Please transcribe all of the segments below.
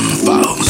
Foes.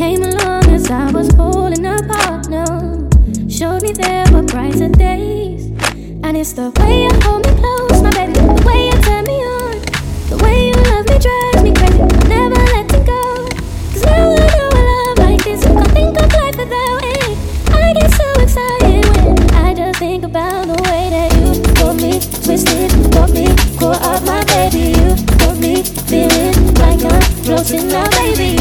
came along as I was falling apart. No, showed me there were brighter days. And it's the way you hold me close, my baby. The way you turn me on. The way you love me drives me crazy. Never letting go. Cause now I know a love like this. Can't think of life without it. I get so excited when I just think about the way that you got me twisted, got me caught up, my baby. You got me feeling like I'm floating now, baby.